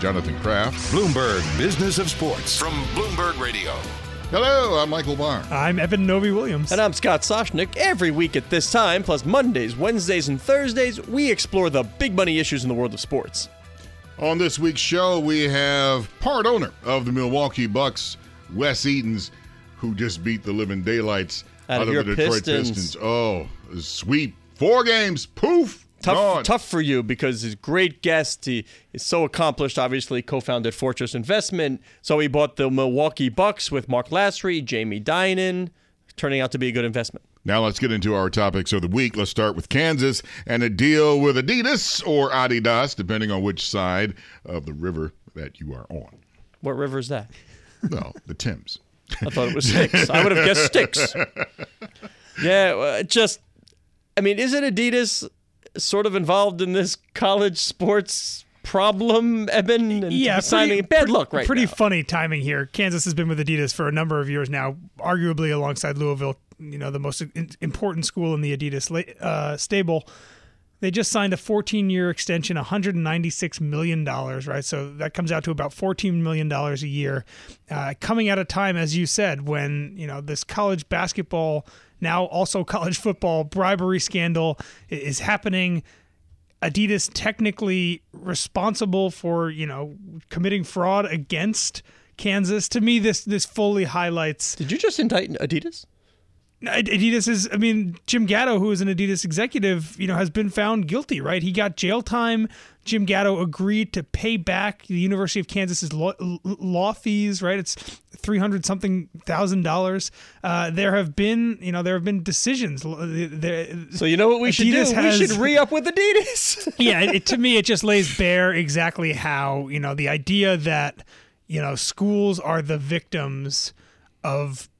Jonathan Kraft. Bloomberg Business of Sports from Bloomberg Radio. Hello, I'm Michael Barr. I'm Eben Novy-Williams. And I'm Scott Soshnick. Every week at this time, plus Mondays, Wednesdays, and Thursdays, we explore the big money issues in the world of sports. On this week's show, we have part owner of the Milwaukee Bucks, Wes Edens, who just beat the living daylights Out of of your the Detroit Pistons. Pistons. Oh, sweep. Four games. Poof. Tough, gone. tough for you because he's a great guest. He is so accomplished. Obviously, co-founded Fortress Investment. So he bought the Milwaukee Bucks with Mark Lasry, Jamie Dinan, turning out to be a good investment. Now let's get into our topics of the week. Let's start with Kansas and a deal with Adidas or Adidas, depending on which side of the river that you are on. What river is that? No, the Thames. I thought it was Styx. I would have guessed Styx. Yeah, uh, just, I mean, isn't Adidas sort of involved in this college sports problem, Eben? And yeah, signing pretty- bad luck right Pretty now. funny timing here. Kansas has been with Adidas for a number of years now, arguably alongside Louisville, you know, the most important school in the Adidas uh, stable. They just signed a 14-year extension, 196 million dollars, right? So that comes out to about 14 million dollars a year. Uh, coming at a time, as you said, when you know this college basketball, now also college football bribery scandal is happening. Adidas technically responsible for you know committing fraud against Kansas. To me, this this fully highlights Did you just indict Adidas? Adidas is. I mean, Jim Gatto, who is an Adidas executive, you know, has been found guilty. Right? He got jail time. Jim Gatto agreed to pay back the University of Kansas's law, law fees. Right? It's three hundred something thousand dollars. Uh, there have been, you know, there have been decisions. There, So you know what we should do? has- we should re-up with Adidas. yeah, it- to me, it just lays bare exactly how you know the idea that you know schools are the victims of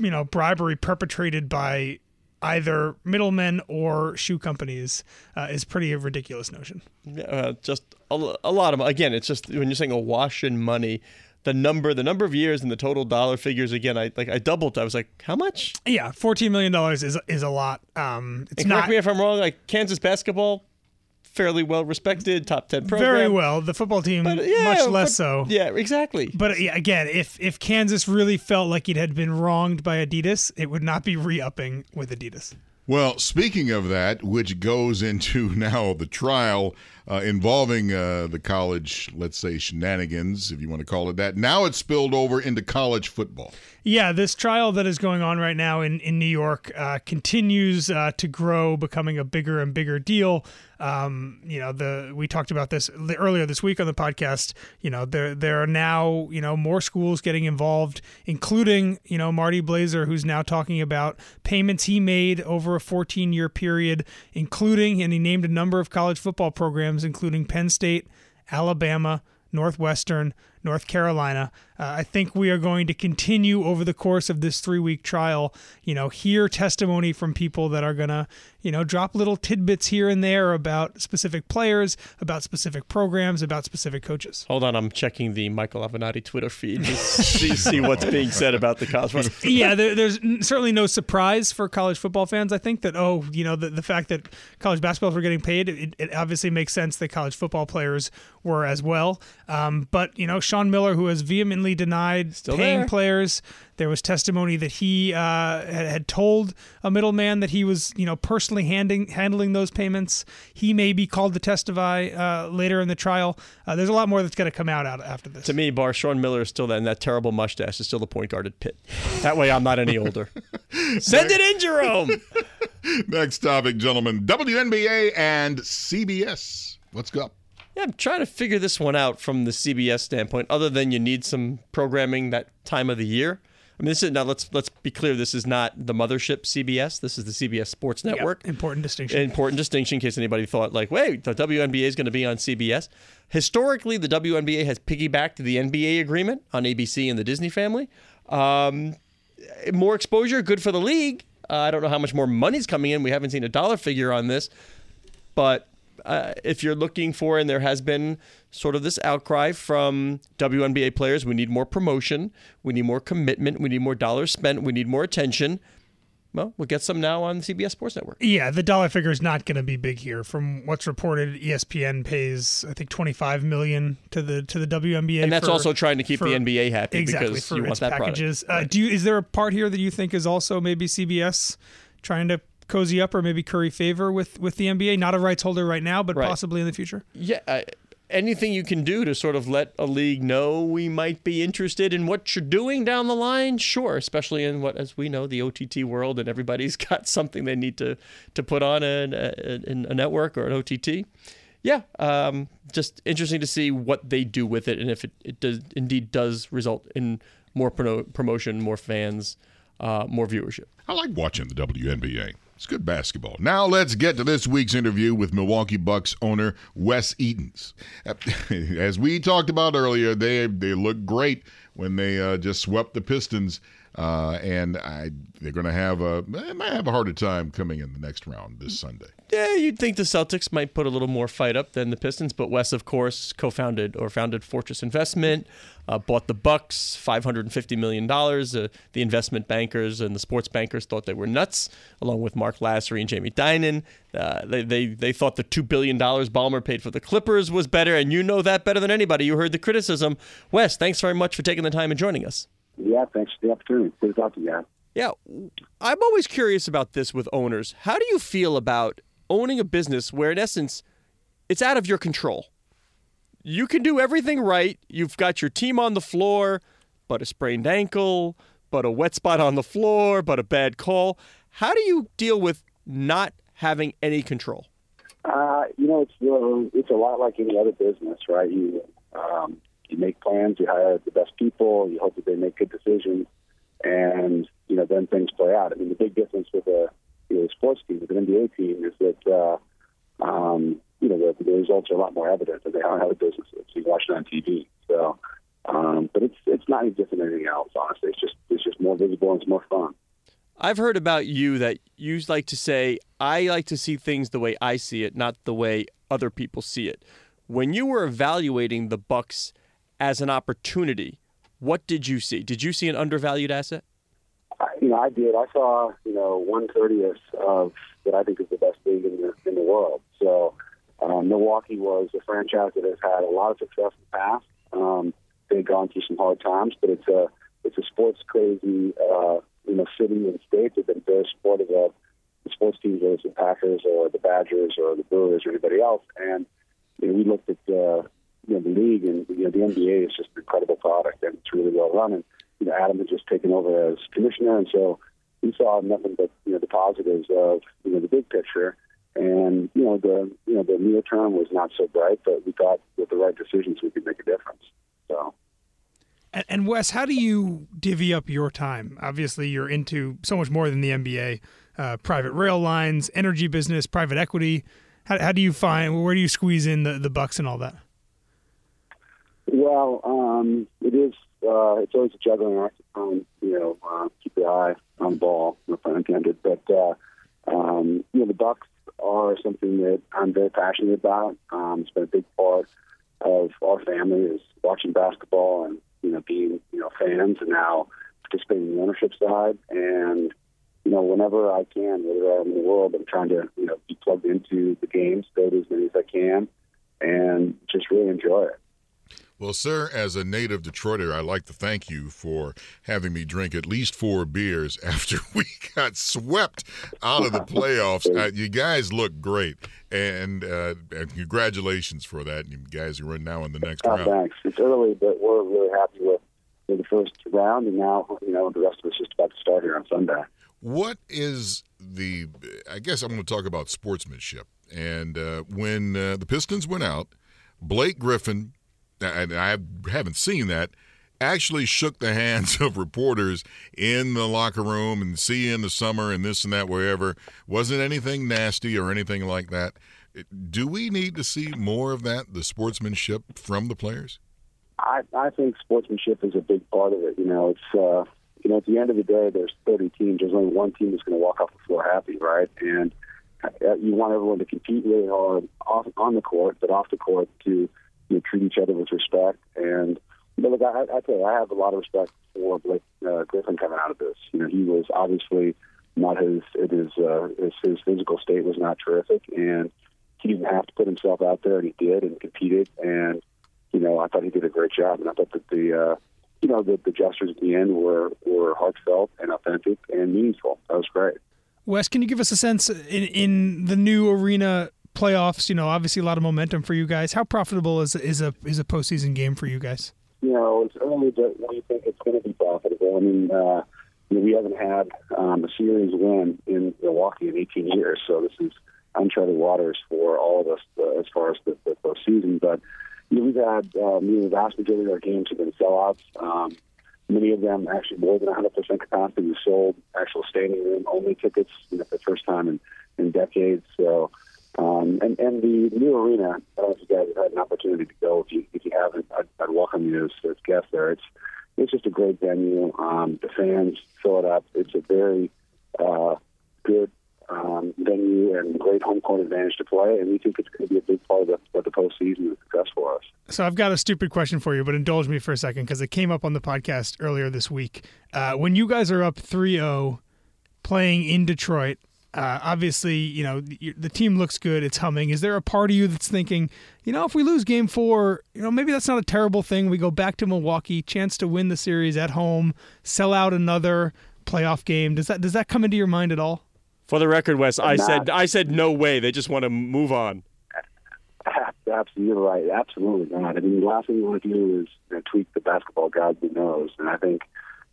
you know bribery perpetrated by either middlemen or shoe companies uh, is pretty a ridiculous notion. uh, just a, a lot of again. It's just when you're saying a wash in money. The number, the number of years, and the total dollar figures. Again, I like I doubled. I was like, "How much?" Yeah, fourteen million dollars is is a lot. Um, it's And not correct me if I'm wrong. Like Kansas basketball, fairly well respected, top ten program. very well. The football team But, yeah, much less but- so. Yeah, exactly. But yeah, again, if if Kansas really felt like it had been wronged by Adidas, it would not be re-upping with Adidas. Well, speaking of that, which goes into now the trial uh, involving uh, the college, let's say shenanigans, if you want to call it that. Now it's spilled over into college football. Yeah, this trial that is going on right now in, in New York uh, continues uh, to grow, becoming a bigger and bigger deal. Um, you know, the we talked about this earlier this week on the podcast. You know, there there are now you know more schools getting involved, including you know Marty Blazer, who's now talking about payments he made over 14 year period, including and he named a number of college football programs, including Penn State, Alabama, Northwestern, North Carolina. Uh, I think we are going to continue over the course of this three week trial, you know, hear testimony from people that are going to, you know, drop little tidbits here and there about specific players, about specific programs, about specific coaches. Hold on, I'm checking the Michael Avenatti Twitter feed to see, see what's being said about the college. football. yeah, there, there's certainly no surprise for college football fans. I think that oh, you know, the, the fact that college basketballs were getting paid, it, it obviously makes sense that college football players were as well. Um, but you know, Sean Miller, who has vehemently denied Still paying there. players, there was testimony that he uh, had, had told a middleman that he was, you know, personally handing handling those payments. He may be called to testify uh, later in the trial. Uh, there's a lot more that's going to come out, out after this. To me, Barr Sean Miller is still that, and that terrible mustache is still the point guard at Pitt. That way, I'm not any older. Send it in, Jerome. Next topic, gentlemen WNBA and CBS. What's up? Yeah, I'm trying to figure this one out from the CBS standpoint, other than you need some programming that time of the year. I mean, this is now let's let's be clear. This is not the mothership CBS. This is the CBS Sports Network. important distinction. Important distinction in case anybody thought like, wait, the WNBA is going to be on CBS. Historically, the WNBA has piggybacked the NBA agreement on ABC and the Disney family. Um, more exposure, good for the league. Uh, I don't know how much more money's coming in. We haven't seen a dollar figure on this, but uh, if you're looking for, and there has been sort of this outcry from WNBA players, we need more promotion, we need more commitment, we need more dollars spent, we need more attention. Well, we'll get some now on CBS Sports Network. Yeah, the dollar figure is not going to be big here. From what's reported, ESPN pays I think 25 million to the to the WNBA, And that's for- also trying to keep for- the NBA happy exactly because you want that product. packages. Uh, do you? Is there a part here that you think is also maybe CBS trying to cozy up or maybe curry favor with with the NBA? Not a rights holder right now, but Right. possibly in the future. Yeah, uh, anything you can do to sort of let a league know we might be interested in what you're doing down the line, sure. Especially in what, as we know, the OTT world, and everybody's got something they need to to put on a, a, a network or an OTT. Yeah, um, just interesting to see what they do with it, and if it, it does indeed does result in more promo- promotion, more fans, uh, more viewership. I like watching the WNBA. It's good basketball. Now let's get to this week's interview with Milwaukee Bucks owner Wes Edens. As we talked about earlier, they they look great when they uh, just swept the Pistons, uh, and I, they're going to have a they might have a harder time coming in the next round this Sunday. Yeah, you'd think the Celtics might put a little more fight up than the Pistons, but Wes, of course, co-founded or founded Fortress Investment, uh, bought the Bucks, five hundred and fifty million dollars. Uh, the investment bankers and the sports bankers thought they were nuts, along with Mark Lasry and Jamie Dinan. Uh, they, they they thought the two billion dollars Ballmer paid for the Clippers was better, and you know that better than anybody. You heard the criticism. Wes, thanks very much for taking the time and joining us. Yeah, thanks for the opportunity. Good to talk to you guys. Yeah, I'm always curious about this with owners. How do you feel about owning a business where, in essence, it's out of your control? You can do everything right. You've got your team on the floor, but a sprained ankle, but a wet spot on the floor, but a bad call. How do you deal with not having any control? Uh, you know, it's uh, it's a lot like any other business, right? You um, you make plans, you hire the best people, you hope that they make good decisions, and you know then things play out. I mean, the big difference with a you know, a sports team, with an NBA team, is that uh, um, you know the, the results are a lot more evident than they are in other businesses. You watch it on TV, so. Um, but it's it's not any different than anything else. Honestly, it's just it's just more visible and it's more fun. I've heard about you that you like to say, I like to see things the way I see it, not the way other people see it. When you were evaluating the Bucks as an opportunity, what did you see? Did you see an undervalued asset? You know, I did. I saw, you know, one thirtieth of what I think is the best league in the in the world. So, um, Milwaukee was a franchise that has had a lot of success in the past. Um, they've gone through some hard times, but it's a it's a sports crazy, uh, you know, city and state. They've been very supportive of the sports teams, whether it's the Packers or the Badgers or the Brewers or anybody else. And you know, we looked at uh, you know the league, and you know, the NBA is just an incredible product, and it's really well run. And you know, Adam had just taken over as commissioner, and so we saw nothing but you know the positives of you know the big picture. And you know the you know the near term was not so bright, but we thought with the right decisions we could make a difference. So And, and Wes, how do you divvy up your time? Obviously, you're into so much more than the NBA. Uh, private rail lines, energy business, private equity. How, how do you find where do you squeeze in the, the bucks and all that? Well, um, it is. Uh, it's always a juggling act. Um, you know, uh, keep your eye on the ball, no pun intended. But uh, um, you know, the Bucks are something that I'm very passionate about. Um, it's been a big part of our family is watching basketball and you know being you know fans and now participating in the ownership side. And you know, whenever I can, wherever I'm in the world, I'm trying to you know be plugged into the games, go to as many as I can, and just really enjoy it. Well, sir, as a native Detroiter, I'd like to thank you for having me drink at least four beers after we got swept out of the playoffs. Uh, you guys look great, and, uh, and congratulations for that. You guys are in now in the next Oh, round. thanks. It's early, but we're really happy with, the first round, and now you know the rest of us just about to start here on Sunday. What is the? I guess I'm going to talk about sportsmanship. And uh, when uh, the Pistons went out, Blake Griffin, and I haven't seen that, actually shook the hands of reporters in the locker room and see you in the summer and this and that wherever. Wasn't anything nasty or anything like that. Do we need to see more of that, the sportsmanship from the players? I, I think sportsmanship is a big part of it. You know, it's uh, you know at the end of the day, there's 30 teams. There's only one team that's going to walk off the floor happy, right? And uh, you want everyone to compete really hard off on the court, but off the court to you know, treat each other with respect. And but look, I, I tell you, I have a lot of respect for Blake uh, Griffin coming out of this. You know, he was obviously not his his, uh, his his physical state was not terrific, and he didn't have to put himself out there, and he did and competed. And you know, I thought he did a great job, and I thought that the uh, you know the, the gestures at the end were were heartfelt and authentic and meaningful. That was great. Wes, can you give us a sense in in the new arena playoffs? You know, obviously a lot of momentum for you guys. How profitable is is a is a postseason game for you guys? You know, it's early, but we think it's going to be profitable. I mean. Uh, we haven't had um, a series win in Milwaukee in 18 years, so this is uncharted waters for all of us uh, as far as the, the postseason. But we've had um, you know, the vast majority of our games have been sellouts. Um, many of them actually more than 100% capacity. We sold actual standing room only tickets you know, for the first time in, in decades. So, um, and and the new arena. I don't know if you guys have had an opportunity to go. If you if you haven't, I'd, I'd welcome you as, as guests there. It's it's just a great venue. Um, the fans fill it up. It's a very uh, good um, venue and great home court advantage to play, and we think it's going to be a big part of the, of the postseason success for us. So I've got a stupid question for you, but indulge me for a second because it came up on the podcast earlier this week. Uh, when you guys are up 3-0 playing in Detroit, uh, obviously, you know the, the team looks good. It's humming. Is there a part of you that's thinking, you know, if we lose Game Four, you know, maybe that's not a terrible thing. We go back to Milwaukee, chance to win the series at home, sell out another playoff game. Does that does that come into your mind at all? For the record, Wes, I said I said no way. They just want to move on. Absolutely right. Absolutely not. I mean, the last thing you want to do is you know, tweak the basketball god's nose, and I think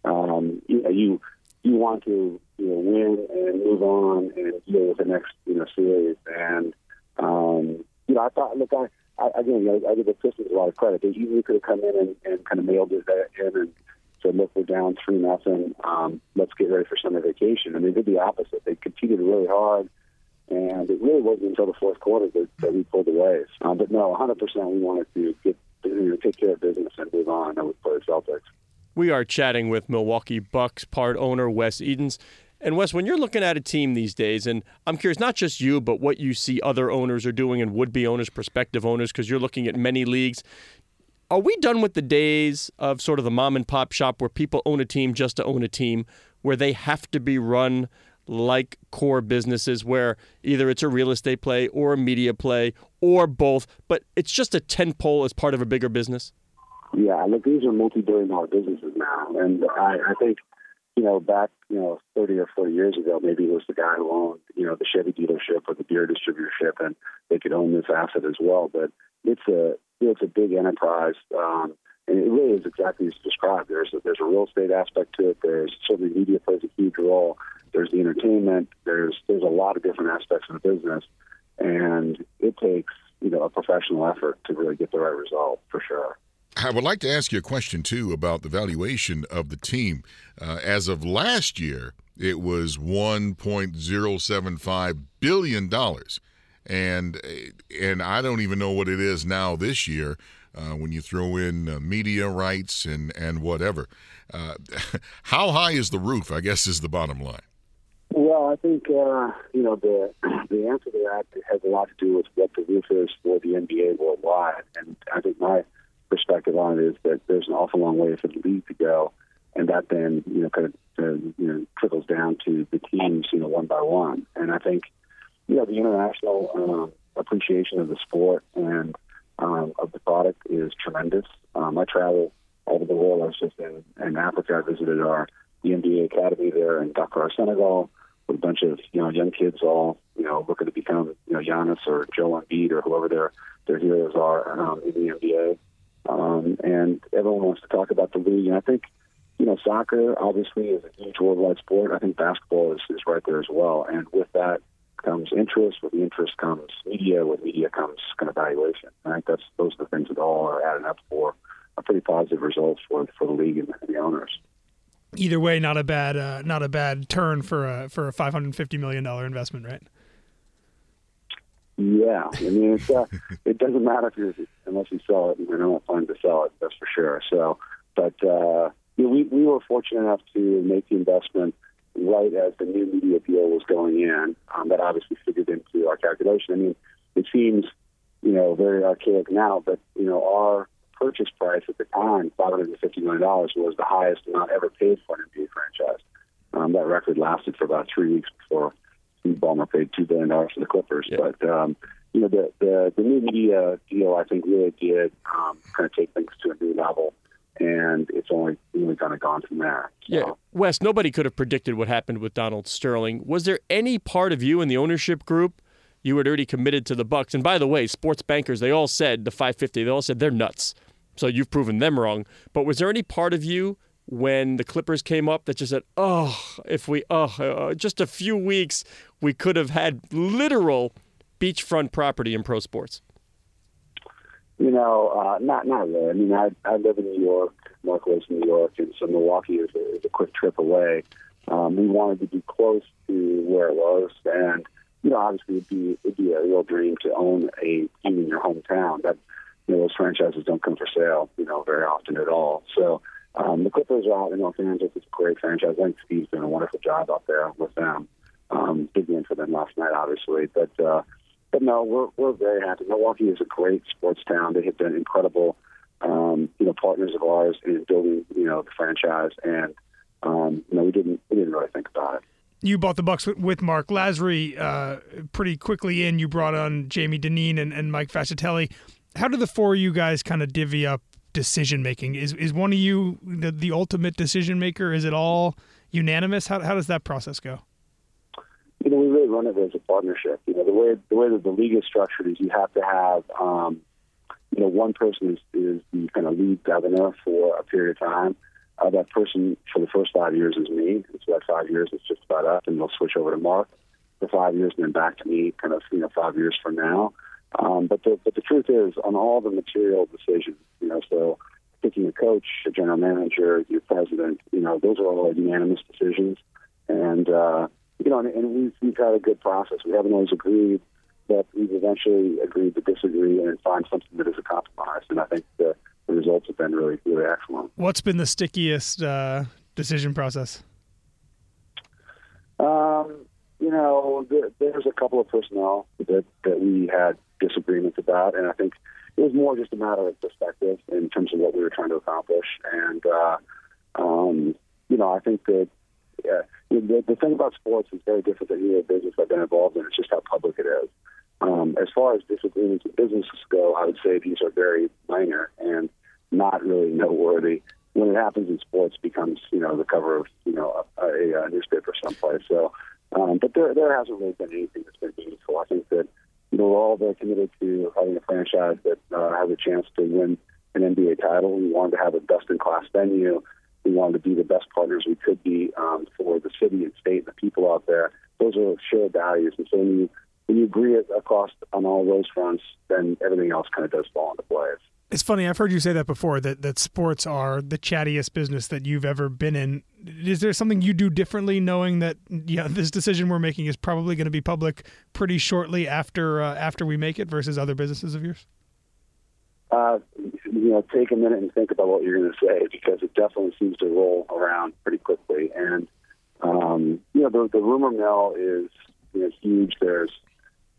um, you know you you want to you know win and move on and deal with the next you know series. And um, you know, I thought, look, I, I again, you know, I give the Pistons a lot of credit. They easily could have come in and, and kind of mailed it in and said, "Look, we're down three nothing. Um, let's get ready for summer vacation." And they did the opposite. They competed really hard, and it really wasn't until the fourth quarter that, that we pulled away. Um, but no, 100 percent, we wanted to get you know, take care of business and move on. And we play the Celtics. We are chatting with Milwaukee Bucks part owner Wes Edens. And Wes, when you're looking at a team these days, and I'm curious, not just you, but what you see other owners are doing and would be owners, prospective owners, because you're looking at many leagues are we done with the days of sort of the mom and pop shop where people own a team just to own a team, where they have to be run like core businesses where either it's a real estate play or a media play or both, but it's just a tent pole as part of a bigger business? Yeah, look, these are multi-billion dollar businesses now, and I, I think you know back you know 30 or 40 years ago, maybe it was the guy who owned you know the Chevy dealership or the beer distributorship, and they could own this asset as well. But it's a it's a big enterprise, um, and it really is exactly as described. There's a, there's a real estate aspect to it. There's certainly media plays a huge role. There's the entertainment. There's there's a lot of different aspects of the business, and it takes you know a professional effort to really get the right result for sure. I would like to ask you a question too about the valuation of the team. Uh, as of last year, it was 1.075 billion dollars and and I don't even know what it is now this year uh, when you throw in uh, media rights and and whatever. Uh, how high is the roof? I guess is the bottom line. Well, I think uh, you know the the answer to that has a lot to do with what the roof is for the NBA worldwide, and I think my perspective on it is that there's an awful long way for the league to go, and that then you know kind of uh, you know trickles down to the teams you know one by one, and I think you know, the international um, appreciation of the sport and um, of the product is tremendous. Um, I travel all over the world. I was just in, in Africa. I visited our the NBA Academy there in Dakar, Senegal, with a bunch of you know young kids all you know looking to become you know Giannis or Joel Embiid or whoever their their heroes are um, in the NBA. Um, and everyone wants to talk about the league, and I think you know soccer obviously is a huge worldwide sport. I think basketball is, is right there as well, and with that comes interest. With the interest comes media. With media comes kind of valuation. Right? That's those are the things that all are adding up for a pretty positive result for for the league and, and the owners. Either way, not a bad uh, not a bad turn for a for a five hundred fifty million dollar investment, right? Yeah, I mean, it's, uh, it doesn't matter if you're unless you sell it, and we're not planning to sell it. That's for sure. So, but uh, you know, we we were fortunate enough to make the investment right as the new media deal was going in. Um, that obviously figured into our calculation. I mean, it seems you know very archaic now, but you know our purchase price at the time, five hundred and fifty million dollars, was the highest amount ever paid for an NBA franchise. Um, that record lasted for about three weeks before paid two billion dollars for the Clippers. Yeah. But um, you know, the, the the new media deal, I think, really did um, kind of take things to a new level, and it's only really kind of gone from there. So, Yeah, Wes, nobody could have predicted what happened with Donald Sterling. Was there any part of you in the ownership group you had already committed to the Bucks? And by the way, sports bankers, they all said the 550, they all said they're nuts. So you've proven them wrong. But was there any part of you when the Clippers came up that just said, "Oh, if we oh, uh, just a few weeks, we could have had literal beachfront property in pro sports." You know, uh, not not really. I mean, I I live in New York. In New York, and so Milwaukee is a, is a quick trip away. Um, we wanted to be close to where it was, and you know, obviously, it'd be it'd be a real dream to own a team in your hometown. That you know, those franchises don't come for sale, you know, very often at all. So um, the Clippers are out in Los Angeles. It's a great franchise. I think Steve's doing a wonderful job out there with them. Um, big win for them last night, obviously, but. uh but no, we're we're very happy. Milwaukee is a great sports town. They have been incredible, um, you know, partners of ours in building, you know, the franchise. And um, you know, we didn't we didn't really think about it. You bought the Bucks with, Mark Lasry uh, pretty quickly in. You brought on Jamie Dinan and, and Mike Fascitelli. How do the four of you guys kind of divvy up decision making? Is is one of you the, the ultimate decision maker? Is it all unanimous? How how does that process go? you know, we really run it as a partnership. You know, the way the way that the league is structured is you have to have, um, you know, one person is, is the kind of lead governor for a period of time. Uh, that person for the first five years is me. It's about five years. It's just about up, and they'll switch over to Mark for five years, and then back to me, kind of you know five years from now. Um, but the but the truth is, on all the material decisions, you know, so picking a coach, a general manager, your president, you know, those are all unanimous decisions, and uh, you know, and, and we've we've had a good process. We haven't always agreed, but we've eventually agreed to disagree and find something that is a compromise. And I think the, the results have been really really excellent. What's been the stickiest uh, decision process? Um, you know, there, there's a couple of personnel that that we had disagreements about, and I think it was more just a matter of perspective in terms of what we were trying to accomplish. And uh, um, you know, I think that yeah, the, the thing about sports is very different than any other business I've been involved in. It's just how public it is. Um, as far as disagreements in businesses go, I would say these are very minor and not really noteworthy. When it happens in sports, becomes you know the cover of you know a, a, a newspaper someplace. So, um, but there there hasn't really been anything that's been meaningful. I think that you know we're all very committed to having a franchise that uh, has a chance to win an NBA title. We wanted to have a best in class venue. We wanted to be the best partners we could be um, for the city and state and the people out there. Those are shared values, and so when you when you agree across on all those fronts, then everything else kind of does fall into place. It's funny. I've heard you say that before. That that sports are the chattiest business that you've ever been in. Is there something you do differently, knowing that yeah, this decision we're making is probably going to be public pretty shortly after uh, after we make it, versus other businesses of yours? Uh, you know, take a minute and think about what you're going to say because it definitely seems to roll around pretty quickly. And um, you know, the, the rumor mill is you know huge. There's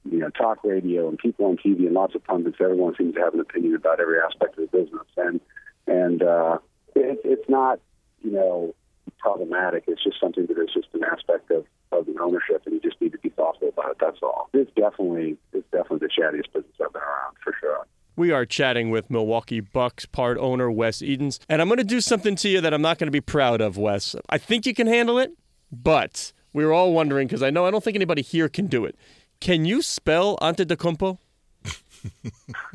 you know talk radio and people on TV and lots of pundits. Everyone seems to have an opinion about every aspect of the business, and and uh, it, it's not you know problematic. It's just something that is just an aspect of of the ownership, and you just need to be thoughtful about it. That's all. It's definitely it's definitely the chattiest business I've been around for sure. We are chatting with Milwaukee Bucks part owner Wes Edens, and I'm going to do something to you that I'm not going to be proud of, Wes. I think you can handle it, but we were all wondering because I know I don't think anybody here can do it. Can you spell Antetokounmpo?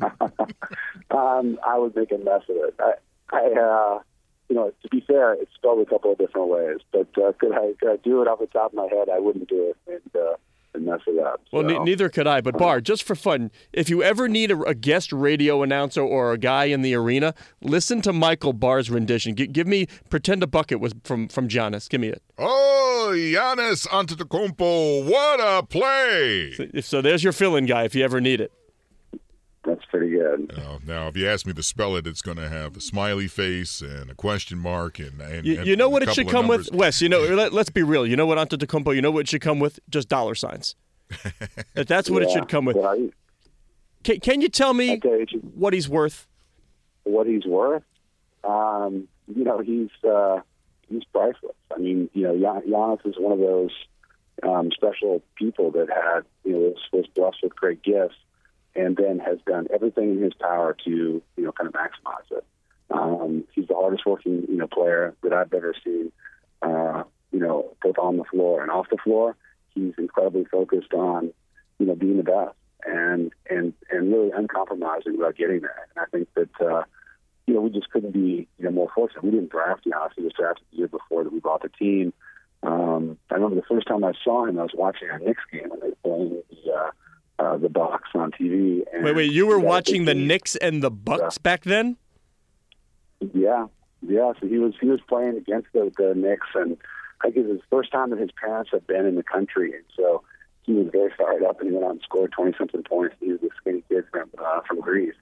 um, I would make a mess of it. I, I uh, you know, to be fair, it's spelled a couple of different ways, but uh, could I could I do it off the top of my head? I wouldn't do it, and uh, and mess it up. Well, so. ne- neither could I. But Barr, just for fun, if you ever need a, a guest radio announcer or a guy in the arena, listen to Michael Barr's rendition. G- give me "Pretend a Bucket" was from from Giannis. Give me it. Oh, Giannis Antetokounmpo, what a play! So, so there's your fill-in guy if you ever need it. That's pretty good. Now, now, if you ask me to spell it, it's going to have a smiley face and a question mark and, and You, and you know what it should come numbers. with, Wes. You know, let, us be real. You know what Antetokounmpo? You know what it should come with? Just dollar signs. that that's what it should come with. yeah, Can, can you tell me Okay, it what he's worth? what he's worth, um, you know, he's uh, he's priceless. I mean, you know, Gian- Giannis is one of those um, special people that had, you know, was, was blessed with great gifts, and then has done everything in his power to, you know, kind of maximize it. Um, he's the hardest working, you know, player that I've ever seen. Uh, you know, both on the floor and off the floor. He's incredibly focused on, you know, being the best and and and really uncompromising about getting there. And I think that uh, you know we just couldn't be you know more fortunate. We didn't draft Giannis; he was drafted the year before that we bought the team. Um, I remember the first time I saw him, I was watching a Knicks game and they were playing uh, the Bucks on TV. And Wait, wait. You were he had a watching the. Knicks and the Bucks back then? Yeah, yeah. So he was he was playing against the, the Knicks, and I think it was his first time that his parents had been in the country, and so he was very fired up, and he went out and scored twenty something points. He was a skinny kid from uh, from Greece,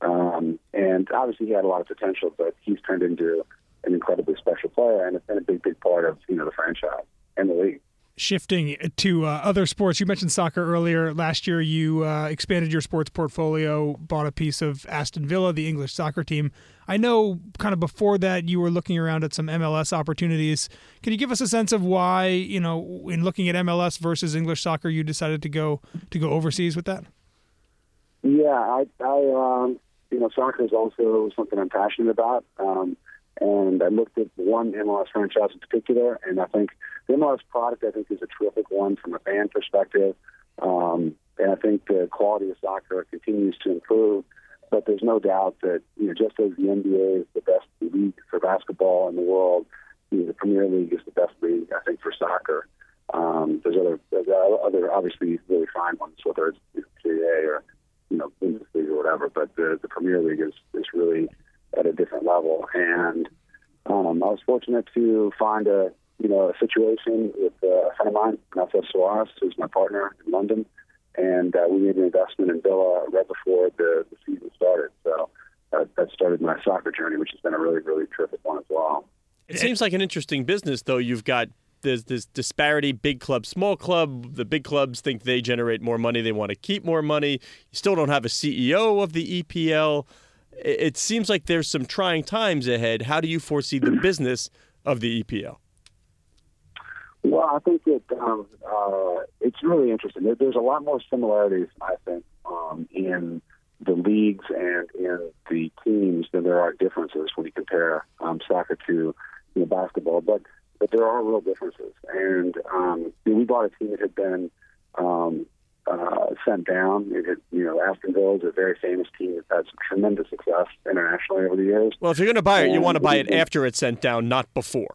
um, and obviously he had a lot of potential, but he's turned into an incredibly special player, and it's been a big, big part of you know the franchise and the league. Shifting to uh, other sports, you mentioned soccer earlier. Last year, you uh, expanded your sports portfolio, bought a piece of Aston Villa, the English soccer team. I know, kind of before that, you were looking around at some MLS opportunities. Can you give us a sense of why, you know, in looking at MLS versus English soccer, you decided to go to go overseas with that? Yeah, I, I um, you know, soccer is also something I'm passionate about. Um, and I looked at one MLS franchise in particular, and I think the MLS product, I think, is a terrific one from a fan perspective. Um, and I think the quality of soccer continues to improve. But there's no doubt that, you know, just as the NBA is the best league for basketball in the world, you know, the Premier League is the best league, I think, for soccer. Um, there's other, there's other obviously really fine ones, whether it's you know, or you know Bundesliga or whatever. But the the Premier League is is really at a different level. And um, I was fortunate to find a you know a situation with uh, a friend of mine, Nassef Sawiris, who's my partner in London, and uh, we made an investment in Villa right before the, the season started. So uh, that started my soccer journey, which has been a really really terrific one as well. It seems like an interesting business, though. You've got there's this disparity: big club, small club. The big clubs think they generate more money; they want to keep more money. You still don't have a CEO of the EPL. It, seems like there's some trying times ahead. How do you foresee the business of the EPL? Well, I think that um, uh, it's really interesting. There, there's a lot more similarities, I think, um, in the leagues and in the teams than there are differences when you compare um, soccer to you know, basketball. But but there are real differences. And um, you know, we bought a team that had been um, uh, sent down. It had, you know, Aston Villa is a very famous team that's had some tremendous success internationally over the years. Well, if you're going to buy it, you want to buy it after it's sent down, not before.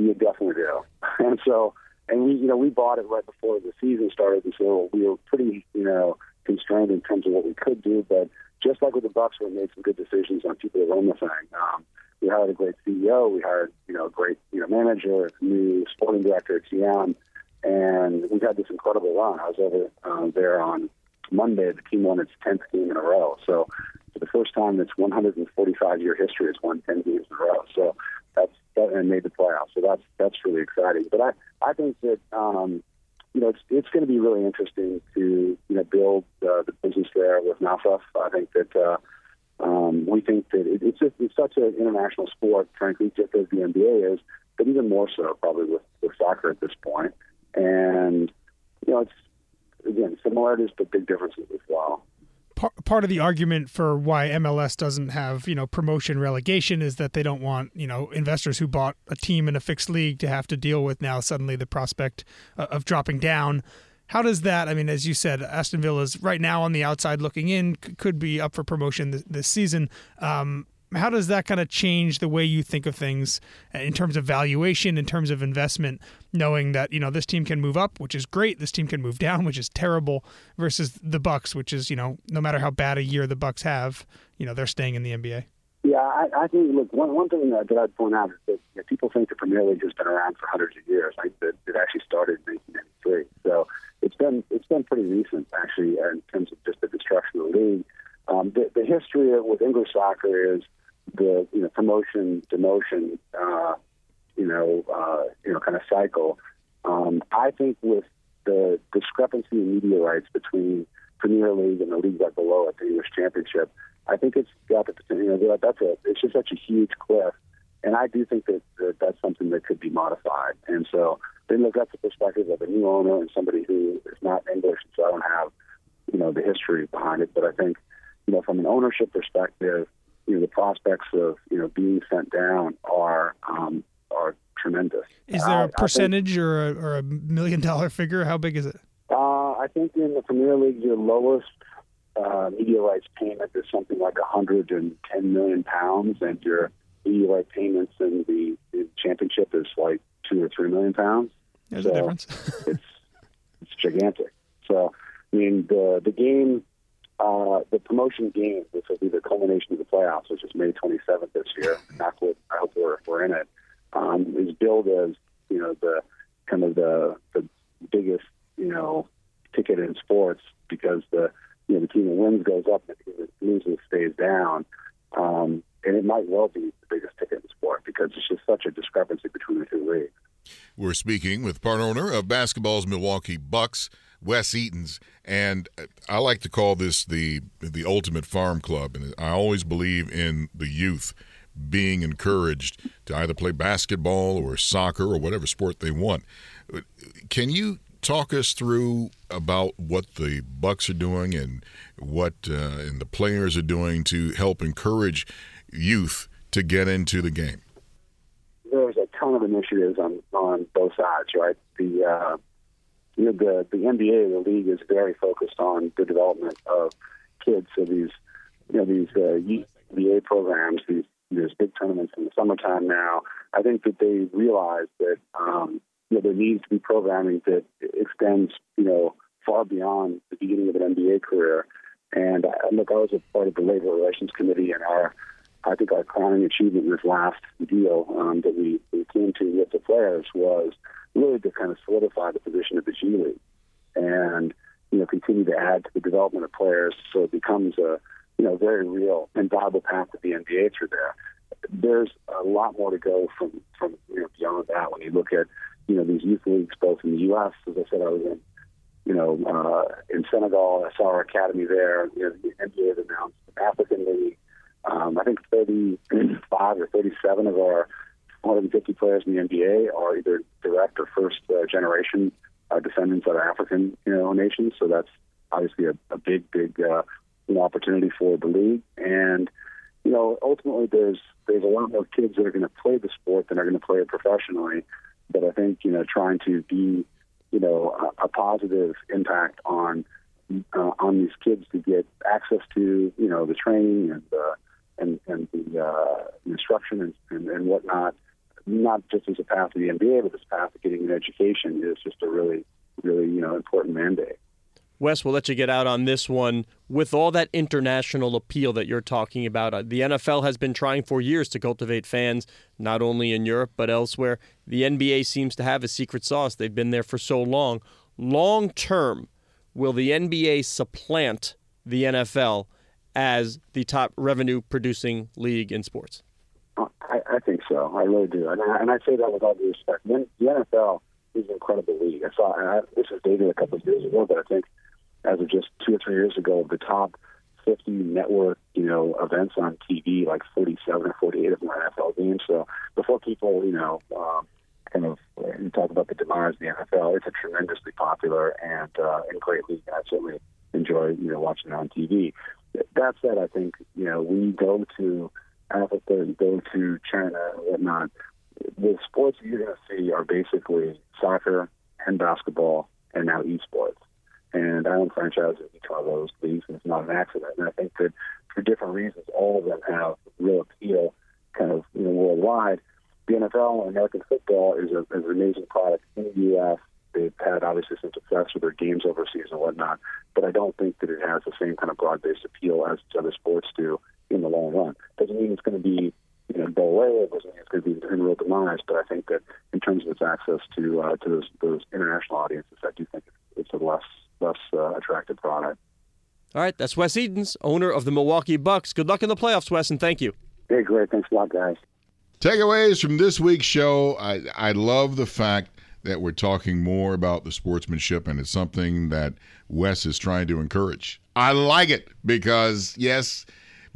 You definitely do. And so, and we, you know, we bought it right before the season started, and so we were pretty, you know, constrained in terms of what we could do. But just like with the Bucks, we made some good decisions on people that run the thing. Um, we hired a great CEO. We hired, you know, a great, you know, manager, new sporting director at GM, and we've had this incredible run. I was over uh, there on Monday. The team won its 10th game in a row. So for the first time in its 145 year history, it's won 10 games in a row. So that's that, and made the playoffs. So that's that's really exciting. But I I think that um, you know it's it's going to be really interesting to you know build uh, the business there with Nassef. I think that. Uh, um, we think that it, it's just, it's such an international sport, frankly, just as the NBA is, but even more so probably with, with soccer at this point. And you know, it's again similarities but big differences as well. Par- part of the argument for why MLS doesn't have you know promotion relegation is that they don't want you know investors who bought a team in a fixed league to have to deal with now suddenly the prospect uh, of dropping down. How does that? I mean, as you said, Aston Villa is right now on the outside looking in, could be up for promotion this season. Um, how does that kind of change the way you think of things in terms of valuation, in terms of investment, knowing that you know this team can move up, which is great, this team can move down, which is terrible, versus the Bucks, which is you know no matter how bad a year the Bucks have, you know they're staying in the NBA. Yeah, I, I think look one one thing that, that I'd point out is that you know, people think the Premier League has been around for hundreds of years. Think that it actually started in 1993, so it's been it's been pretty recent actually in terms of just the destruction of the league. Um, the, the history with English soccer is the you know promotion demotion uh, you know uh, you know kind of cycle. Um, I think with the discrepancy in media rights between Premier League and the league right below it, the English Championship, I think it's got the you know that's a it's just such a huge cliff, and I do think that, that that's something that could be modified. And so then look that's the perspective of a new owner and somebody who is not English, so I don't have you know the history behind it. But I think you know from an ownership perspective you know the prospects of you know being sent down are um, are tremendous. Is there a percentage think, or, a, or a million dollar figure? How big is it? Uh, I think in the Premier League, your lowest uh, media rights payment is something like 110 million pounds, and your media rights payments in the, the championship is like two or three million pounds. There's so a difference. it's it's gigantic. So I mean the the game uh, the promotion game, which will be the culmination of the playoffs, which is May 27th this year. That's what I hope we're, we're in it. Um, is billed as you know the kind of the the biggest you know ticket in sports because the you know the team that wins goes up and the team that loses stays down. Um, and it might well be the biggest ticket in sport because it's just such a discrepancy between the two leagues. We're speaking with part owner of basketball's Milwaukee Bucks, Wes Edens, and I like to call this the the ultimate farm club. And I always believe in the youth being encouraged to either play basketball or soccer or whatever sport they want. Can you talk us through about what the Bucks are doing and what uh, and the players are doing to help encourage youth to get into the game? There's a ton of initiatives on on both sides, right? The uh, you know, the the NBA, the league is very focused on the development of kids. So these, you know, these uh, NBA programs, these there's big tournaments in the summertime now. I think that they realize that um, you know there needs to be programming that extends you know far beyond the beginning of an NBA career. And uh, look, I was a part of the labor relations committee, and our I think our crowning achievement in this last deal um, that we, we came to with the players was really to kind of solidify the position of the G League and you know continue to add to the development of players so it becomes a you know very real and viable path to the NBA through there. There's a lot more to go from from you know beyond that when you look at you know these youth leagues both in the U.S. As I said, I was in you know uh, in Senegal. I saw our academy there. You know, the NBA has announced African League. Um, I think 35 or 37 of our 150 players in the NBA are either direct or first uh, generation uh, descendants of African you know nations. So that's obviously a, a big, big uh, opportunity for the league. And you know, ultimately, there's there's a lot more kids that are going to play the sport than are going to play it professionally. But I think you know, trying to be you know a, a positive impact on uh, on these kids to get access to you know the training and and and the uh, instruction and, and, and whatnot not just as a path to the NBA, but as a path to getting an education is just a really, really, you know, important mandate. Wes, we'll let you get out on this one. With all that international appeal that you're talking about, uh, the NFL has been trying for years to cultivate fans, not only in Europe, but elsewhere. The NBA seems to have a secret sauce. They've been there for so long. Long term, will the NBA supplant the NFL as the top revenue producing league in sports? I, I think so. I really do, and I, and I say that with all due respect. The, NFL is an incredible league. I saw I, this was dated a couple of years ago, but I think as of just two or three years ago, the top 50 network, you know, events on TV, like 47 or 48 of them are NFL games. So before people, you know, um, kind of you talk about the demise of the NFL, it's a tremendously popular and uh, and great league. I certainly enjoy, you know, watching it on TV. That said, I think you know you go to Africa and go to China and whatnot, the sports you're going to see are basically soccer and basketball and now esports. And I own franchises in each one of those leagues, and it's not an accident. And I think that for different reasons, all of them have real appeal kind of you know, worldwide. The NFL and American football is, a, is an amazing product in the U.S. They've had obviously some success with their games overseas and whatnot, but I don't think that it has the same kind of broad-based appeal as other sports do in the long run. Doesn't mean it's going to be you know go away. It doesn't mean it's going to be in real demise. But I think that in terms of its access to uh, to those, those international audiences, I do think it's a less less uh, attractive product. All right, that's Wes Edens, owner of the Milwaukee Bucks. Good luck in the playoffs, Wes, and thank you. Hey, great. Thanks a lot, guys. Takeaways from this week's show. I, I love the fact that we're talking more about the sportsmanship, and it's something that Wes is trying to encourage. I like it because, yes,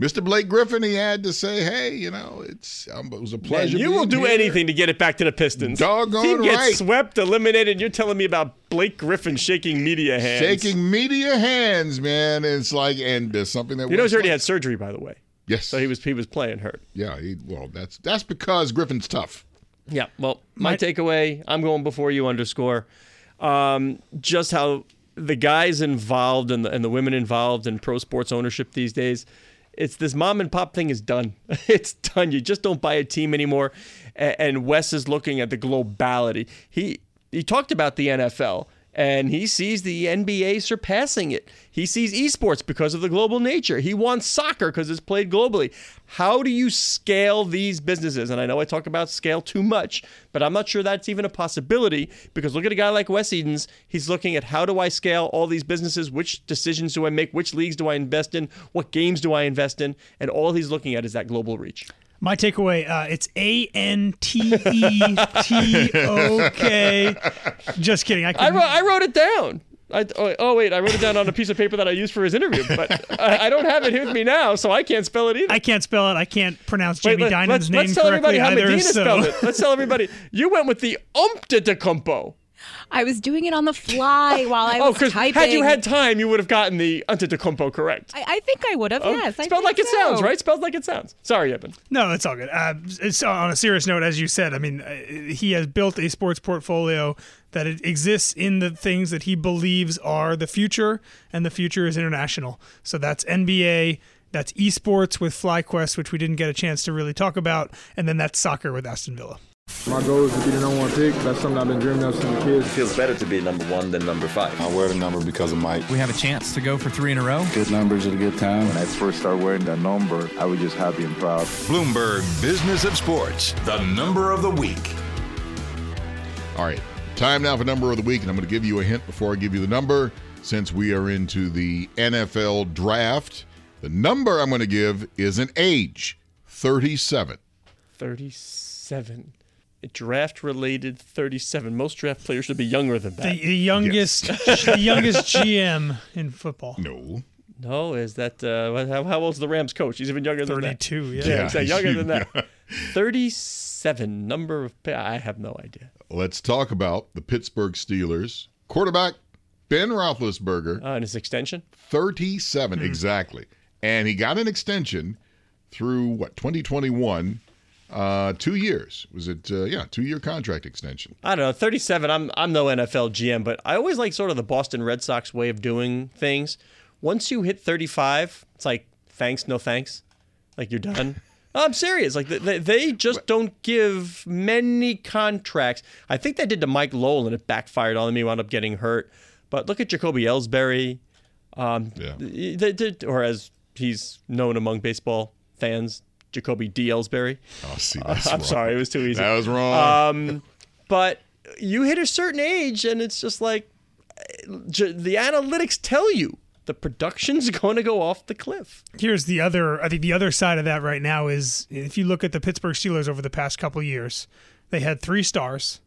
Mr. Blake Griffin, he had to say, "Hey, you know, it's um, it was a pleasure." Man, you will do here. anything to get it back to the Pistons. Doggone Team gets right. swept, eliminated. You're telling me about Blake Griffin shaking media hands. Shaking media hands, man. It's like, and there's something that You know, he's already likes. had surgery, by the way. Yes, So he was he was playing hurt. Yeah, he, well, that's that's because Griffin's tough. Yeah. Well, my, My- takeaway, I'm going before you underscore, um, just how the guys involved and the, and the women involved in pro sports ownership these days, it's this mom and pop thing is done. it's done. You just don't buy a team anymore. And, and Wes is looking at the globality. He he talked about the NFL. And he sees the NBA surpassing it. He sees esports because of the global nature. He wants soccer because it's played globally. How do you scale these businesses? And I know I talk about scale too much, but I'm not sure that's even a possibility because look at a guy like Wes Edens. He's looking at how do I scale all these businesses? Which decisions do I make? Which leagues do I invest in? What games do I invest in? And all he's looking at is that global reach. My takeaway, uh, it's A N T E T O K. Just kidding. I, I wrote, I wrote it down. I, oh, oh, wait, I wrote it down on a piece of paper that I used for his interview, but I, I don't have it here with me now, so I can't spell it either. I can't spell it. I can't pronounce Wait, Jamie let, Diamond's us name let's tell everybody how either. Madena so. spelled it. Let's tell everybody. You went with the Umptitecumpo. I was doing it on the fly while I Oh, was because typing. had you had time, you would have gotten the Umptitecumpo correct. I, I think I would have. Oh, yes, spelled think like it sounds, right? Spelled like it sounds. Sorry, Eben. No, it's all good. Uh, it's on a serious note, as you said. I mean, uh, he has built a sports portfolio that it exists in the things that he believes are the future, and the future is international. So that's NBA, that's esports with FlyQuest, which we didn't get a chance to really talk about, and then that's soccer with Aston Villa. My goal is to be the number one pick. That's something I've been dreaming of since a kid. feels better to be number one than number five. I wear the number because of Mike. We have a chance to go for three in a row. Good numbers at a good time. When I first started wearing that number, I was just happy and proud. Bloomberg Business of Sports, the number of the week. All right, time now for number of the week, and I'm going to give you a hint before I give you the number. Since we are into the NFL draft, the number I'm going to give is an age 37. 37. A draft related 37. Most draft players should be younger than that. The, the youngest, the youngest GM in football. No. no, is that, uh, how, how old's the Rams coach? He's even younger than that. 32, yeah. Yeah, exactly, younger than that. Yeah. 37. Number of. I have no idea. Let's talk about the Pittsburgh Steelers quarterback Ben Roethlisberger, Uh, and his extension? 37 exactly, and he got an extension through what 2021, uh, two years. Was it? Uh, yeah, two year contract extension. I don't know, 37. I'm I'm no NFL GM, but I always like sort of the Boston Red Sox way of doing things. Once you hit 35, it's like thanks, no thanks, like you're done. I'm serious. Like they, they just don't give many contracts. I think they did to Mike Lowell and it backfired on him. He wound up getting hurt. But look at Jacoby Ellsbury, um, Yeah. they did, or as he's known among baseball fans, Jacoby D. Ellsbury. Oh, see, that's I'm wrong. sorry, it was too easy. That was wrong. Um, but you hit a certain age, and it's just like j- the analytics tell you the production's going to go off the cliff. Here's the other. I think the other side of that right now is if you look at the Pittsburgh Steelers over the past couple of years, they had three stars: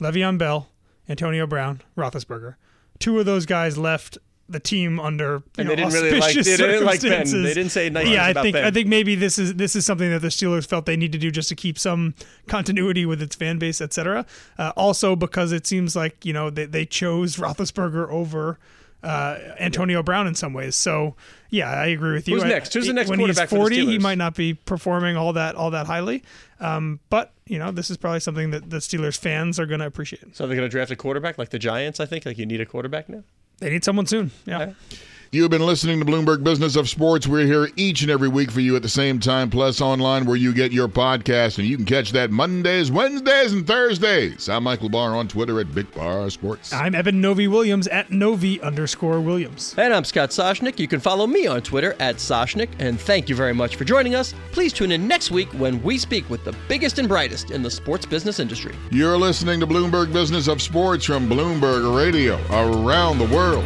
Le'Veon Bell, Antonio Brown, Roethlisberger. Two of those guys left the team under you And know, they didn't really like- they didn't like Ben. They didn't say nice Yeah, I think Ben. I think maybe this is this is something that the Steelers felt they need to do just to keep some continuity with its fan base, etc. Uh, also because it seems like you know they, they chose Roethlisberger over. Uh, Antonio Brown in some ways, so yeah, I agree with you. Who's next? Who's the next when he's quarterback for the 40, he might not be performing all that all that highly, um, but you know this is probably something that the Steelers fans are going to appreciate. So they're going to draft a quarterback like the Giants, I think. Like you need a quarterback now. They need someone soon. Yeah. Okay. You've been listening to Bloomberg Business of Sports. We're here each and every week for you at the same time, plus online where you get your podcast, and you can catch that Mondays, Wednesdays, and Thursdays. I'm Michael Barr on Twitter at Big Bar Sports. I'm Eben Novy-Williams at Novy underscore Williams. And I'm Scott Soshnick. You can follow me on Twitter at Soshnick. And thank you very much for joining us. Please tune in next week when we speak with the biggest and brightest in the sports business industry. You're listening to Bloomberg Business of Sports from Bloomberg Radio around the world.